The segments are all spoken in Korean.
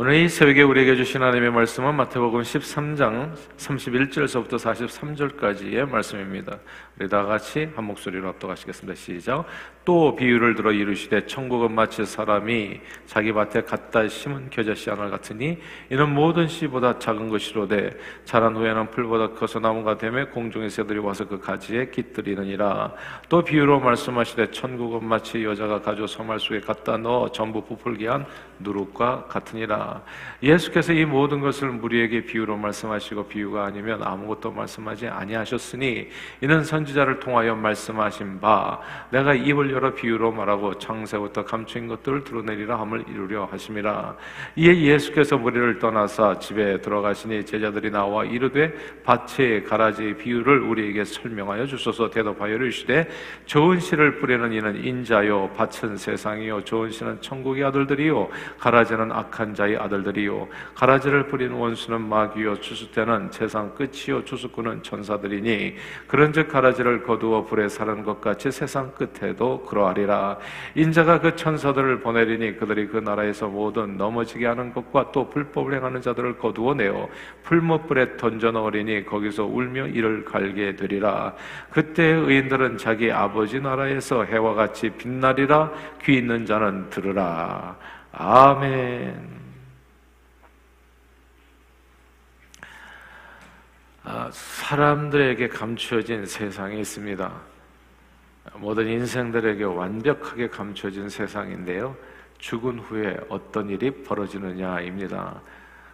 오늘 이 새벽에 우리에게 주신 하나님의 말씀은 마태복음 13장 31절에서부터 43절까지의 말씀입니다. 우리 다 같이 한 목소리로 합독하시겠습니다. 시작. 또 비유를 들어 이르시되 천국은 마치 사람이 자기 밭에 갖다 심은 겨자씨 하나 같으니 이는 모든 씨보다 작은 것이로되 자란 후에는 풀보다 커서 나무가 되며 공중의 새들이 와서 그 가지에 깃들이느니라. 또 비유로 말씀하시되 천국은 마치 여자가 가져 소말 속에 갖다 넣어 전부 부풀게 한 누룩과 같으니라. 예수께서 이 모든 것을 무리에게 비유로 말씀하시고 비유가 아니면 아무것도 말씀하지 아니하셨으니 이는 선지자를 통하여 말씀하신 바 내가 입을 열어 비유로 말하고 창세부터 감추인 것들을 드러내리라 함을 이루려 하심이라. 이에 예수께서 무리를 떠나사 집에 들어가시니 제자들이 나와 이르되 밭의 가라지 비유를 우리에게 설명하여 주소서 대답하여 이르시되 좋은 씨를 뿌리는 이는 인자요 밭은 세상이요 좋은 씨는 천국의 아들들이요 가라지는 악한 자의 아들들이요 가라지를 뿌리는 원수는 마귀요 주수때는 세상 끝이요 주수꾼은 천사들이니 그런즉 가라지를 거두어 불에 사는 것 같이 세상 끝에도 그러하리라 인자가 그 천사들을 보내리니 그들이 그 나라에서 모든 넘어지게 하는 것과 또 불법을 행하는 자들을 거두어 내어 풀못불에 던져 넣으리니 거기서 울며 이를 갈게 되리라 그때 의인들은 자기 아버지 나라에서 해와 같이 빛나리라 귀 있는 자는 들으라 아멘. 아, 사람들에게 감추어진 세상이 있습니다. 모든 인생들에게 완벽하게 감춰진 세상인데요. 죽은 후에 어떤 일이 벌어지느냐입니다.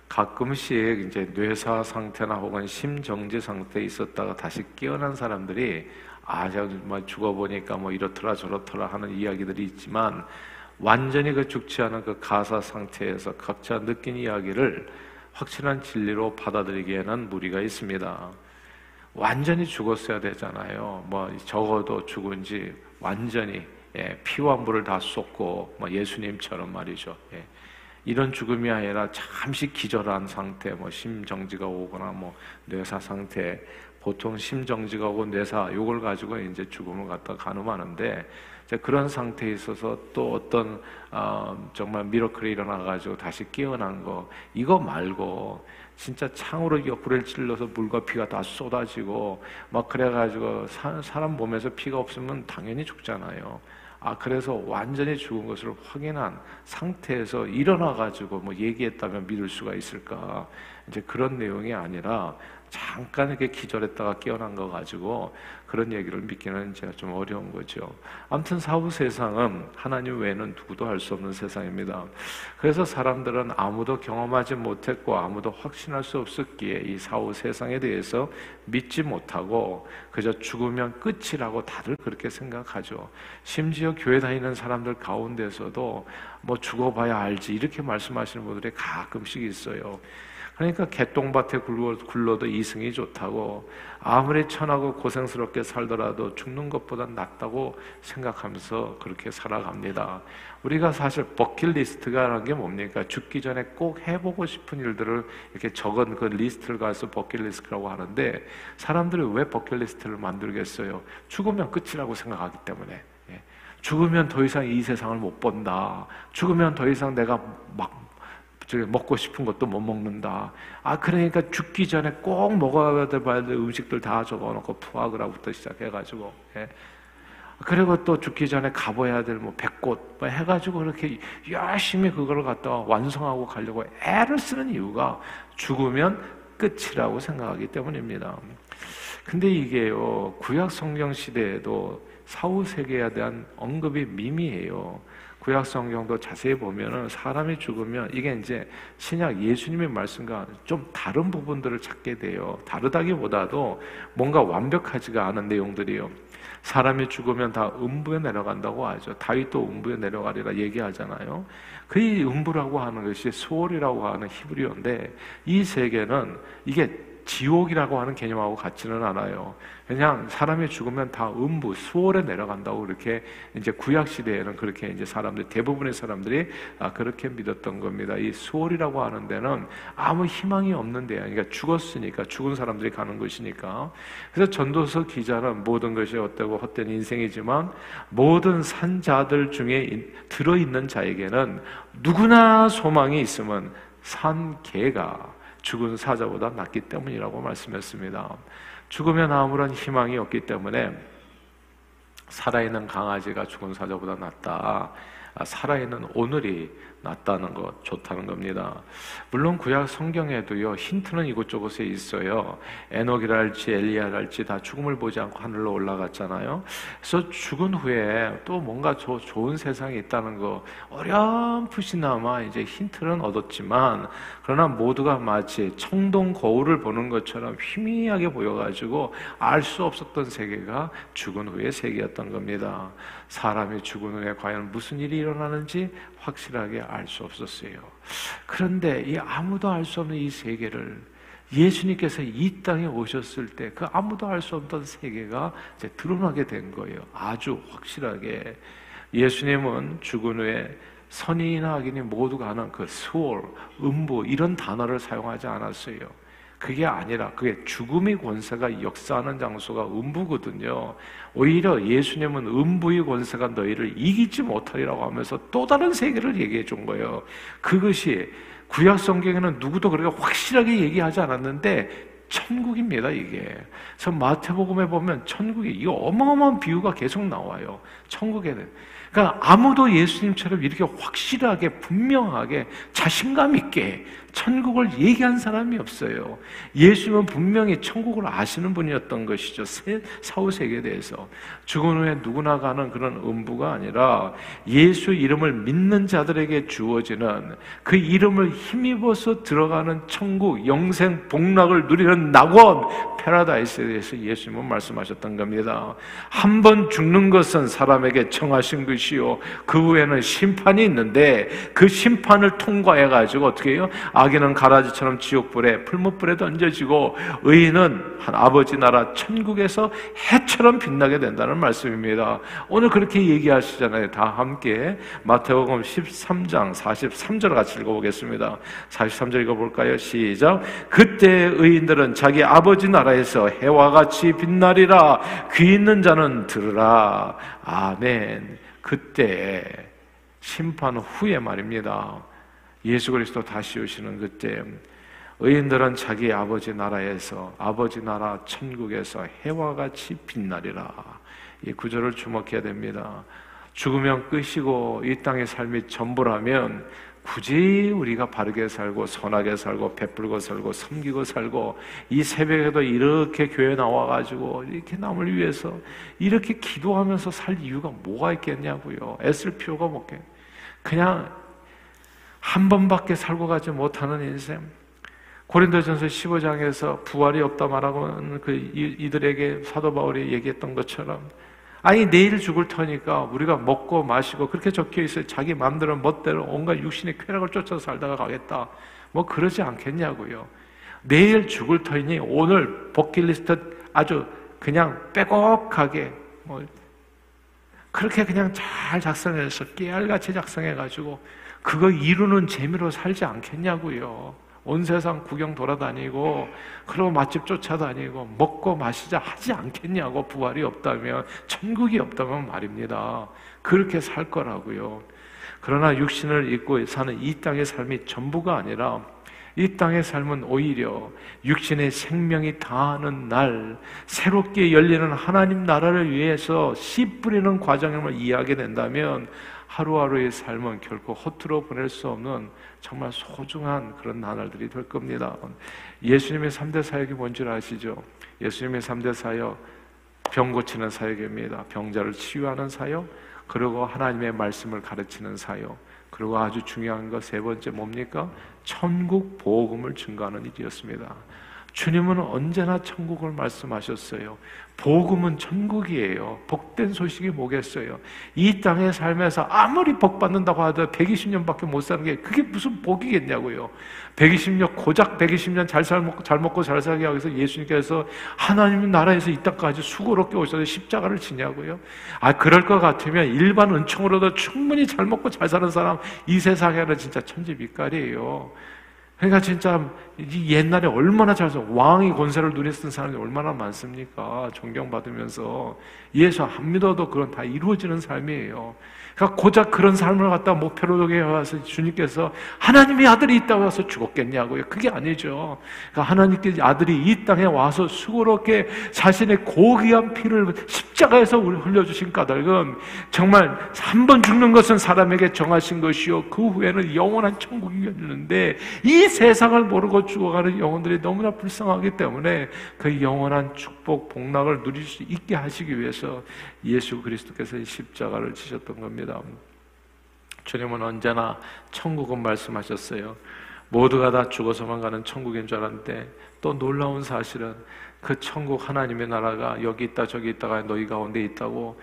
가끔씩 이제 뇌사 상태나 혹은 심정지 상태에 있었다가 다시 깨어난 사람들이 아, 정말 죽어보니까 뭐 이렇더라 저렇더라 하는 이야기들이 있지만 완전히 그 죽지 않은 그 가사 상태에서 각자 느낀 이야기를 확실한 진리로 받아들이기에는 무리가 있습니다. 완전히 죽었어야 되잖아요. 뭐 적어도 죽은 지 완전히 예, 피와 물을 다 쏟고 뭐 예수님처럼 말이죠. 예. 이런 죽음이 아니라 잠시 기절한 상태, 뭐 심정지가 오거나 뭐 뇌사 상태, 보통 심정지가 오고 뇌사 요걸 가지고 이제 죽음을 갖다 가늠하는데 그런 상태에 있어서 또 어떤 어, 정말 미러클이 일어나 가지고 다시 깨어난 거 이거 말고 진짜 창으로 옆구리를 찔러서 물과 피가 다 쏟아지고 막 그래가지고 사, 사람 몸에서 피가 없으면 당연히 죽잖아요. 아 그래서 완전히 죽은 것을 확인한 상태에서 일어나가지고 뭐 얘기했다면 믿을 수가 있을까? 이제 그런 내용이 아니라 잠깐 이렇게 기절했다가 깨어난 거 가지고 그런 얘기를 믿기는 제가 좀 어려운 거죠. 아무튼 사후 세상은 하나님 외에는 누구도 할수 없는 세상입니다. 그래서 사람들은 아무도 경험하지 못했고 아무도 확신할 수 없었기에 이 사후 세상에 대해서 믿지 못하고 그저 죽으면 끝이라고 다들 그렇게 생각하죠. 심지어 교회 다니는 사람들 가운데서도 뭐 죽어봐야 알지 이렇게 말씀하시는 분들이 가끔씩 있어요. 그러니까 개똥밭에 굴러, 도 이승이 좋다고 아무리 천하고 고생스럽게 살더라도 죽는 것보다 낫다고 생각하면서 그렇게 살아갑니다. 우리가 사실 버킷리스트가라는 게 뭡니까? 죽기 전에 꼭 해보고 싶은 일들을 이렇게 적은 그 리스트를 가서 버킷리스트라고 하는데 사람들이 왜 버킷리스트를 만들겠어요? 죽으면 끝이라고 생각하기 때문에. 예. 죽으면 더 이상 이 세상을 못 본다. 죽으면 더 이상 내가 막 먹고 싶은 것도 못 먹는다. 아 그러니까 죽기 전에 꼭 먹어야 될 음식들 다 적어놓고 푸아그라부터 시작해가지고 예. 그리고 또 죽기 전에 가봐야 될 뭐 백꽃 뭐 해가지고 그렇게 열심히 그걸 갖다 완성하고 가려고 애를 쓰는 이유가 죽으면 끝이라고 생각하기 때문입니다. 근데 이게요 구약 성경 시대에도 사후 세계에 대한 언급이 미미해요. 구약 성경도 자세히 보면은 사람이 죽으면 이게 이제 신약 예수님의 말씀과 좀 다른 부분들을 찾게 돼요. 다르다기보다도 뭔가 완벽하지가 않은 내용들이요. 사람이 죽으면 다 음부에 내려간다고 하죠. 다윗도 음부에 내려가리라 얘기하잖아요. 그 음부라고 하는 것이 수월이라고 하는 히브리어인데 이 세계는 이게 지옥이라고 하는 개념하고 같지는 않아요. 그냥 사람이 죽으면 다 음부, 수월에 내려간다고 그렇게 이제 구약 시대에는 그렇게 이제 사람들 대부분의 사람들이 아, 그렇게 믿었던 겁니다. 이 수월이라고 하는 데는 아무 희망이 없는 데야. 그러니까 죽었으니까 죽은 사람들이 가는 것이니까. 그래서 전도서 기자는 모든 것이 어때고 헛된 인생이지만 모든 산자들 중에 들어 있는 자에게는 누구나 소망이 있으면 산 개가 죽은 사자보다 낫기 때문이라고 말씀했습니다. 죽으면 아무런 희망이 없기 때문에 살아있는 강아지가 죽은 사자보다 낫다. 아, 살아있는 오늘이 낫다는 것, 좋다는 겁니다. 물론 구약 성경에도요, 힌트는 이곳저곳에 있어요. 에녹이랄지 엘리야랄지 다 죽음을 보지 않고 하늘로 올라갔잖아요. 그래서 죽은 후에 또 뭔가 조, 좋은 세상이 있다는 거, 어렴풋이나마 이제 힌트는 얻었지만, 그러나 모두가 마치 청동 거울을 보는 것처럼 희미하게 보여가지고 알 수 없었던 세계가 죽은 후의 세계였던 겁니다. 사람이 죽은 후에 과연 무슨 일이 일어나는지 확실하게 알 수 없었어요. 그런데 이 아무도 알 수 없는 이 세계를 예수님께서 이 땅에 오셨을 때 그 아무도 알 수 없던 세계가 이제 드러나게 된 거예요. 아주 확실하게. 예수님은 죽은 후에 선인이나 악인이 모두가 하는 그 수월, 음부 이런 단어를 사용하지 않았어요. 그게 아니라 그게 죽음의 권세가 역사하는 장소가 음부거든요. 오히려 예수님은 음부의 권세가 너희를 이기지 못하리라고 하면서 또 다른 세계를 얘기해 준 거예요. 그것이 구약 성경에는 누구도 그렇게 확실하게 얘기하지 않았는데 천국입니다, 이게. 그래서 마태복음에 보면 천국이 이 어마어마한 비유가 계속 나와요. 천국에는. 그러니까 아무도 예수님처럼 이렇게 확실하게 분명하게 자신감 있게 천국을 얘기한 사람이 없어요. 예수님은 분명히 천국을 아시는 분이었던 것이죠. 사후 세계에 대해서 죽은 후에 누구나 가는 그런 음부가 아니라 예수 이름을 믿는 자들에게 주어지는 그 이름을 힘입어서 들어가는 천국 영생 복락을 누리는 낙원 패러다이스에 대해서 예수님은 말씀하셨던 겁니다. 한 번 죽는 것은 사람에게 청하신 것이요 그 후에는 심판이 있는데 그 심판을 통과해 가지고 어떻게 해요? 악인은 가라지처럼 지옥불에 풀무불에 던져지고 의인은 한 아버지 나라 천국에서 해처럼 빛나게 된다는 말씀입니다. 오늘 그렇게 얘기하시잖아요. 다 함께 마태복음 13장 43절 같이 읽어보겠습니다. 43절 읽어볼까요? 시작. 그때 의인들은 자기 아버지 나라에서 해와 같이 빛나리라. 귀 있는 자는 들으라. 아멘. 그때 심판 후에 말입니다. 예수 그리스도 다시 오시는 그때 의인들은 자기 아버지 나라에서 아버지 나라 천국에서 해와 같이 빛나리라. 이 구절을 주목해야 됩니다. 죽으면 끝이고 이 땅의 삶이 전부라면 굳이 우리가 바르게 살고 선하게 살고 베풀고 살고 섬기고 살고 이 새벽에도 이렇게 교회 나와 가지고 이렇게 남을 위해서 이렇게 기도하면서 살 이유가 뭐가 있겠냐고요. 애쓸 필요가 없게 그냥 한 번밖에 살고 가지 못하는 인생. 고린도전서 15장에서 부활이 없다 말하고 그 이들에게 사도 바울이 얘기했던 것처럼 아니 내일 죽을 터니까 우리가 먹고 마시고 그렇게 적혀 있어요. 자기 마음대로 멋대로 온갖 육신의 쾌락을 쫓아서 살다가 가겠다. 뭐 그러지 않겠냐고요. 내일 죽을 터이니 오늘 버킷리스트 아주 그냥 빼곡하게 뭐 그렇게 그냥 잘 작성해서 깨알같이 작성해 가지고 그거 이루는 재미로 살지 않겠냐고요. 온 세상 구경 돌아다니고 그리고 맛집 쫓아다니고 먹고 마시자 하지 않겠냐고 부활이 없다면 천국이 없다면 말입니다. 그렇게 살 거라고요. 그러나 육신을 입고 사는 이 땅의 삶이 전부가 아니라 이 땅의 삶은 오히려 육신의 생명이 다하는 날 새롭게 열리는 하나님 나라를 위해서 씨 뿌리는 과정을 이해하게 된다면 하루하루의 삶은 결코 허투루 보낼 수 없는 정말 소중한 그런 나날들이 될 겁니다. 예수님의 3대 사역이 뭔지 아시죠? 예수님의 3대 사역, 병 고치는 사역입니다. 병자를 치유하는 사역, 그리고 하나님의 말씀을 가르치는 사역, 그리고 아주 중요한 거세 번째 뭡니까? 천국 보험을 증가하는 일이었습니다. 주님은 언제나 천국을 말씀하셨어요. 복음은 천국이에요. 복된 소식이 뭐겠어요? 이 땅의 삶에서 아무리 복 받는다고 하더라도 120년밖에 못 사는 게 그게 무슨 복이겠냐고요. 120년 고작 120년 잘 살먹고 잘 먹고 잘 살게 하기 위해서 예수님께서 하나님 나라에서 이 땅까지 수고롭게 오셔서 십자가를 지냐고요. 아 그럴 것 같으면 일반 은총으로도 충분히 잘 먹고 잘 사는 사람 이 세상에는 진짜 천지 밑깔이에요. 그러니까 진짜 옛날에 얼마나 잘 왕이 권세를 누렸던 사람이 얼마나 많습니까? 존경받으면서 예수 안 믿어도 그런 다 이루어지는 삶이에요. 그러니까 고작 그런 삶을 갖다 목표로 해와서 주님께서 하나님의 아들이 있다고 해서 죽었겠냐고요. 그게 아니죠. 그러니까 하나님께 아들이 이 땅에 와서 수고롭게 자신의 고귀한 피를 십자가에서 흘려주신 까닭은 정말 한 번 죽는 것은 사람에게 정하신 것이요. 그 후에는 영원한 천국이 열리는데 이 세상을 모르고 죽어가는 영혼들이 너무나 불쌍하기 때문에 그 영원한 축복, 복락을 누릴 수 있게 하시기 위해서 예수 그리스도께서 십자가를 지셨던 겁니다. 주님은 언제나 천국은 말씀하셨어요. 모두가 다 죽어서만 가는 천국인 줄 알았는데 또 놀라운 사실은 그 천국 하나님의 나라가 여기 있다 저기 있다가 너희 가운데 있다고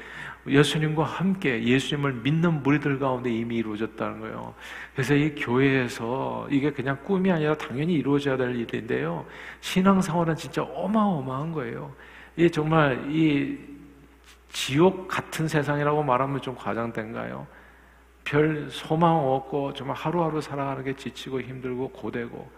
예수님과 함께 예수님을 믿는 무리들 가운데 이미 이루어졌다는 거예요. 그래서 이 교회에서 이게 그냥 꿈이 아니라 당연히 이루어져야 될 일인데요. 신앙생활은 진짜 어마어마한 거예요. 이 정말 이 지옥 같은 세상이라고 말하면 좀 과장된가요? 별 소망 없고 정말 하루하루 살아가는 게 지치고 힘들고 고되고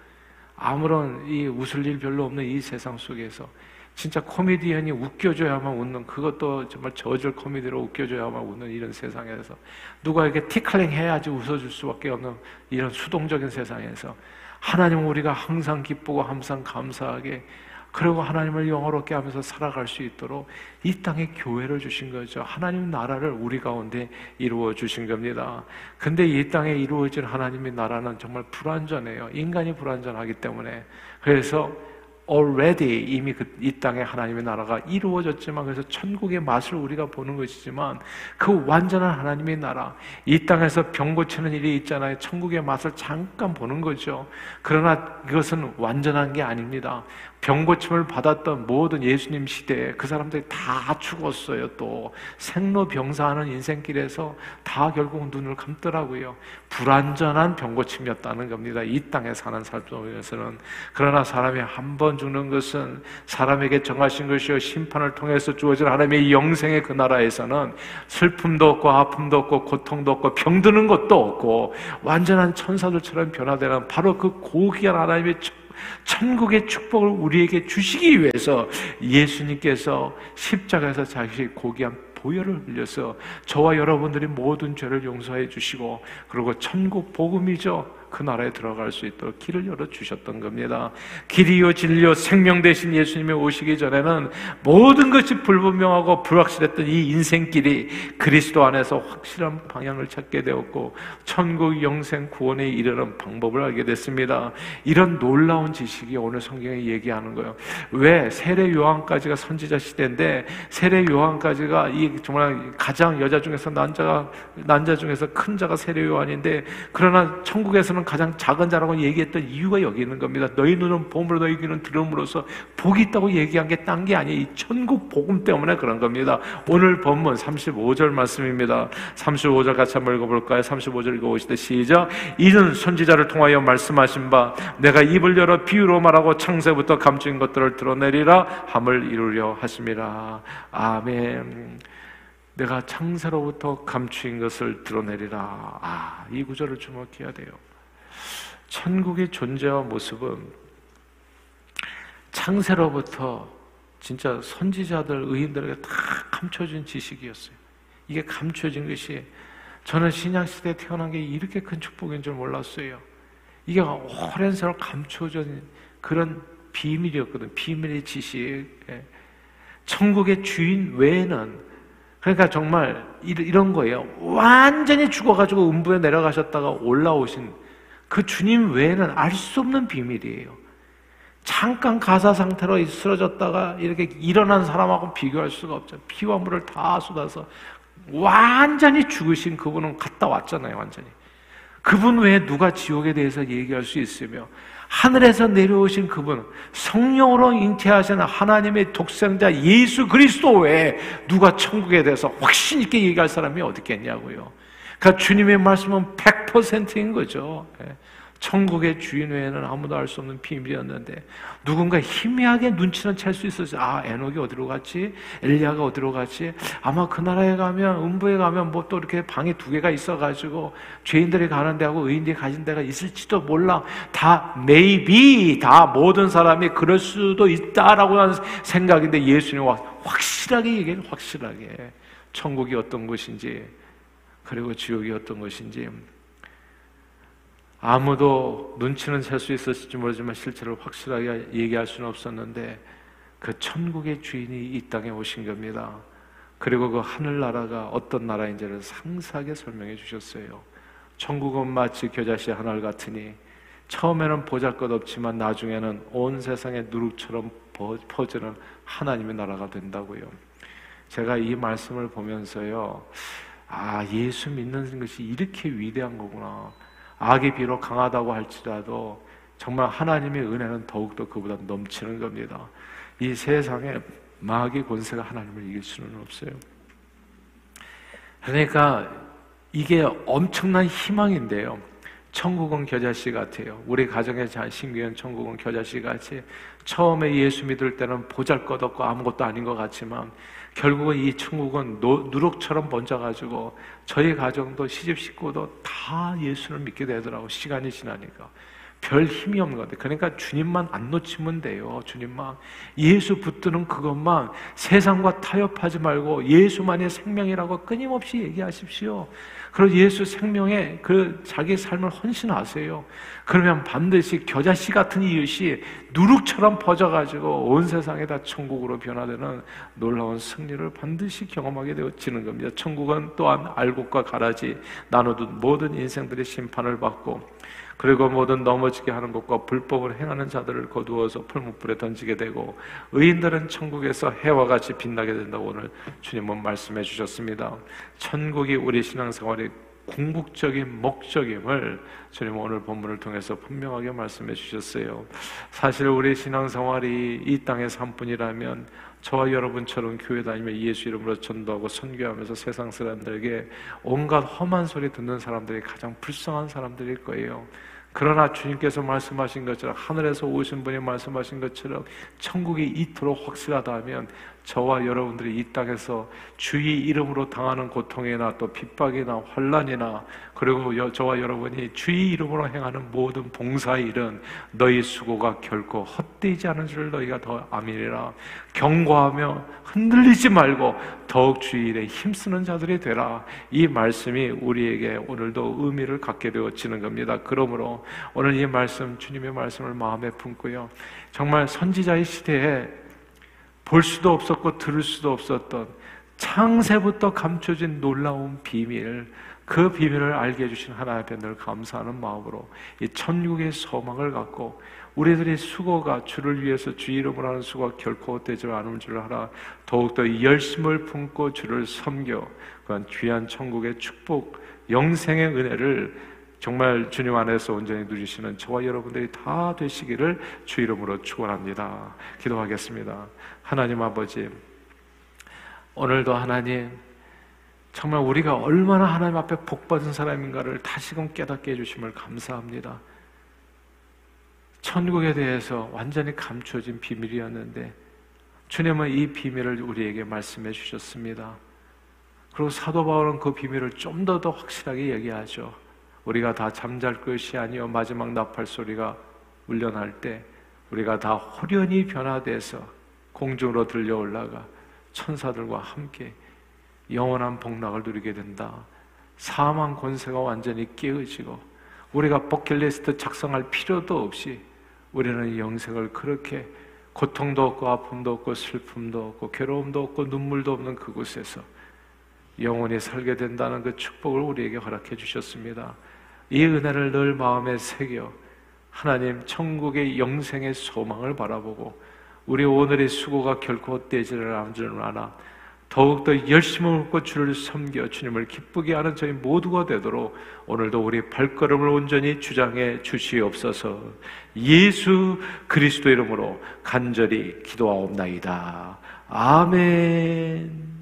아무런 이 웃을 일 별로 없는 이 세상 속에서 진짜 코미디언이 웃겨줘야만 웃는 그것도 정말 저질 코미디로 웃겨줘야만 웃는 이런 세상에서 누가에게 티클링 해야지 웃어줄 수밖에 없는 이런 수동적인 세상에서 하나님 우리가 항상 기쁘고 항상 감사하게 그리고 하나님을 영어롭게 하면서 살아갈 수 있도록 이 땅에 교회를 주신 거죠. 하나님 나라를 우리 가운데 이루어 주신 겁니다. 근데 이 땅에 이루어진 하나님의 나라는 정말 불완전해요. 인간이 불완전하기 때문에. 그래서 already 이미 그, 이 땅에 하나님의 나라가 이루어졌지만 그래서 천국의 맛을 우리가 보는 것이지만 그 완전한 하나님의 나라 이 땅에서 병 고치는 일이 있잖아요. 천국의 맛을 잠깐 보는 거죠. 그러나 그것은 완전한 게 아닙니다. 병고침을 받았던 모든 예수님 시대에 그 사람들이 다 죽었어요. 또 생로병사하는 인생길에서 다 결국 눈을 감더라고요. 불완전한 병고침이었다는 겁니다. 이 땅에 사는 삶 속에서는 그러나 사람이 한 번 죽는 것은 사람에게 정하신 것이요 심판을 통해서 주어진 하나님의 영생의 그 나라에서는 슬픔도 없고 아픔도 없고 고통도 없고 병드는 것도 없고 완전한 천사들처럼 변화되는 바로 그 고귀한 하나님의 천국의 축복을 우리에게 주시기 위해서 예수님께서 십자가에서 자기 고귀한 보혈을 흘려서 저와 여러분들이 모든 죄를 용서해 주시고 그리고 천국 복음이죠. 그 나라에 들어갈 수 있도록 길을 열어 주셨던 겁니다. 길이요 진리요 생명 대신 예수님이 오시기 전에는 모든 것이 불분명하고 불확실했던 이 인생길이 그리스도 안에서 확실한 방향을 찾게 되었고 천국 영생 구원에 이르는 방법을 알게 됐습니다. 이런 놀라운 지식이 오늘 성경에 얘기하는 거예요. 왜 세례 요한까지가 선지자 시대인데 세례 요한까지가 이 정말 가장 여자 중에서 난자가 난자 중에서 큰 자가 세례 요한인데 그러나 천국에서는 사람은 가장 작은 자라고 얘기했던 이유가 여기 있는 겁니다. 너희 눈은 봄으로 너희 귀는 들음으로써 복이 있다고 얘기한 게 딴 게 아니에요. 이 천국 복음 때문에 그런 겁니다. 오늘 본문 35절 말씀입니다. 35절 같이 한번 읽어볼까요? 35절 읽어보시다 시작. 이는 선지자를 통하여 말씀하신 바 내가 입을 열어 비유로 말하고 창세부터 감추인 것들을 드러내리라 함을 이루려 하심이라. 아멘. 내가 창세로부터 감추인 것을 드러내리라. 아, 이 구절을 주목해야 돼요. 천국의 존재와 모습은 창세로부터 진짜 선지자들, 의인들에게 다 감춰진 지식이었어요. 이게 감춰진 것이 저는 신약시대에 태어난 게 이렇게 큰 축복인 줄 몰랐어요. 이게 오랜 세월 감춰진 그런 비밀이었거든. 비밀의 지식. 예. 천국의 주인 외에는 그러니까 정말 이런 거예요. 완전히 죽어가지고 음부에 내려가셨다가 올라오신 그 주님 외에는 알 수 없는 비밀이에요. 잠깐 가사 상태로 쓰러졌다가 이렇게 일어난 사람하고 비교할 수가 없죠. 피와 물을 다 쏟아서 완전히 죽으신 그분은 갔다 왔잖아요, 완전히. 그분 외에 누가 지옥에 대해서 얘기할 수 있으며 하늘에서 내려오신 그분, 성령으로 잉태하신 하나님의 독생자 예수 그리스도 외에 누가 천국에 대해서 확신 있게 얘기할 사람이 어디 있겠냐고요. 그러니까 주님의 말씀은 100%인 거죠. 예. 천국의 주인 외에는 아무도 알 수 없는 비밀이었는데 누군가 희미하게 눈치는 챌 수 있었어요. 아 에녹이 어디로 갔지? 엘리야가 어디로 갔지? 아마 그 나라에 가면 음부에 가면 뭐 또 이렇게 방이 두 개가 있어가지고 죄인들이 가는 데하고 의인들이 가진 데가 있을지도 몰라. 다 maybe 다 모든 사람이 그럴 수도 있다라고 하는 생각인데 예수님 확실하게 얘기해요. 확실하게 천국이 어떤 것인지 그리고 지옥이 어떤 것인지 아무도 눈치는 챌수 있었을지 모르지만 실제로 확실하게 얘기할 수는 없었는데 그 천국의 주인이 이 땅에 오신 겁니다. 그리고 그 하늘나라가 어떤 나라인지를 상세하게 설명해 주셨어요. 천국은 마치 겨자씨 하늘 같으니 처음에는 보잘것 없지만 나중에는 온 세상에 누룩처럼 퍼지는 하나님의 나라가 된다고요. 제가 이 말씀을 보면서요, 아, 예수 믿는 것이 이렇게 위대한 거구나. 악이 비록 강하다고 할지라도 정말 하나님의 은혜는 더욱더 그보다 넘치는 겁니다. 이 세상에 마귀 권세가 하나님을 이길 수는 없어요. 그러니까 이게 엄청난 희망인데요. 천국은 겨자씨 같아요. 우리 가정의 신기한 천국은 겨자씨 같이 처음에 예수 믿을 때는 보잘 것 없고 아무것도 아닌 것 같지만 결국은 이 천국은 누룩처럼 번져가지고 저희 가정도 시집 식구도 다 예수를 믿게 되더라고 시간이 지나니까 별 힘이 없는 것 같아요. 그러니까 주님만 안 놓치면 돼요. 주님만. 예수 붙드는 그것만 세상과 타협하지 말고 예수만의 생명이라고 끊임없이 얘기하십시오. 그리고 예수 생명에 그 자기 삶을 헌신하세요. 그러면 반드시 겨자씨 같은 이웃이 누룩처럼 퍼져가지고 온 세상에 다 천국으로 변화되는 놀라운 승리를 반드시 경험하게 되어지는 겁니다. 천국은 또한 알곡과 가라지 나누듯 모든 인생들의 심판을 받고 그리고 모든 넘어지게 하는 것과 불법을 행하는 자들을 거두어서 풀무불에 던지게 되고 의인들은 천국에서 해와 같이 빛나게 된다고 오늘 주님은 말씀해 주셨습니다. 천국이 우리 신앙생활의 궁극적인 목적임을 주님 오늘 본문을 통해서 분명하게 말씀해 주셨어요. 사실 우리 신앙생활이 이 땅의 한 뿐이라면 저와 여러분처럼 교회 다니며 예수 이름으로 전도하고 선교하면서 세상 사람들에게 온갖 험한 소리 듣는 사람들이 가장 불쌍한 사람들일 거예요. 그러나 주님께서 말씀하신 것처럼 하늘에서 오신 분이 말씀하신 것처럼 천국이 이토록 확실하다면 저와 여러분들이 이 땅에서 주의 이름으로 당하는 고통이나 또 핍박이나 환란이나 그리고 저와 여러분이 주의 이름으로 행하는 모든 봉사의 일은 너희 수고가 결코 헛되지 않은 줄 너희가 더 아미리라. 경고하며 흔들리지 말고 더욱 주의 일에 힘쓰는 자들이 되라. 이 말씀이 우리에게 오늘도 의미를 갖게 되어지는 겁니다. 그러므로 오늘 이 말씀 주님의 말씀을 마음에 품고요. 정말 선지자의 시대에 볼 수도 없었고 들을 수도 없었던 창세부터 감춰진 놀라운 비밀, 그 비밀을 알게 해주신 하나님 앞에 늘 감사하는 마음으로 이 천국의 소망을 갖고 우리들의 수고가 주를 위해서 주 이름을 하는 수고가 결코 되지 않을 줄 알아 더욱더 열심을 품고 주를 섬겨 그런 귀한 천국의 축복, 영생의 은혜를 정말 주님 안에서 온전히 누리시는 저와 여러분들이 다 되시기를 주 이름으로 축원합니다. 기도하겠습니다. 하나님 아버지, 오늘도 하나님, 정말 우리가 얼마나 하나님 앞에 복 받은 사람인가를 다시금 깨닫게 해 주심을 감사합니다. 천국에 대해서 완전히 감춰진 비밀이었는데, 주님은 이 비밀을 우리에게 말씀해 주셨습니다. 그리고 사도 바울은 그 비밀을 좀 더 더 확실하게 얘기하죠. 우리가 다 잠잘 것이 아니요 마지막 나팔 소리가 울려날 때 우리가 다 호련히 변화돼서 공중으로 들려 올라가 천사들과 함께 영원한 복락을 누리게 된다. 사망 권세가 완전히 깨어지고 우리가 버킷리스트 작성할 필요도 없이 우리는 영생을 그렇게 고통도 없고 아픔도 없고 슬픔도 없고 괴로움도 없고 눈물도 없는 그곳에서 영원히 살게 된다는 그 축복을 우리에게 허락해 주셨습니다. 이 은혜를 늘 마음에 새겨 하나님 천국의 영생의 소망을 바라보고 우리 오늘의 수고가 결코 헛되지를 않으나 더욱더 열심을 갖고 주를 섬겨 주님을 기쁘게 하는 저희 모두가 되도록 오늘도 우리 발걸음을 온전히 주장해 주시옵소서 예수 그리스도 이름으로 간절히 기도하옵나이다. 아멘.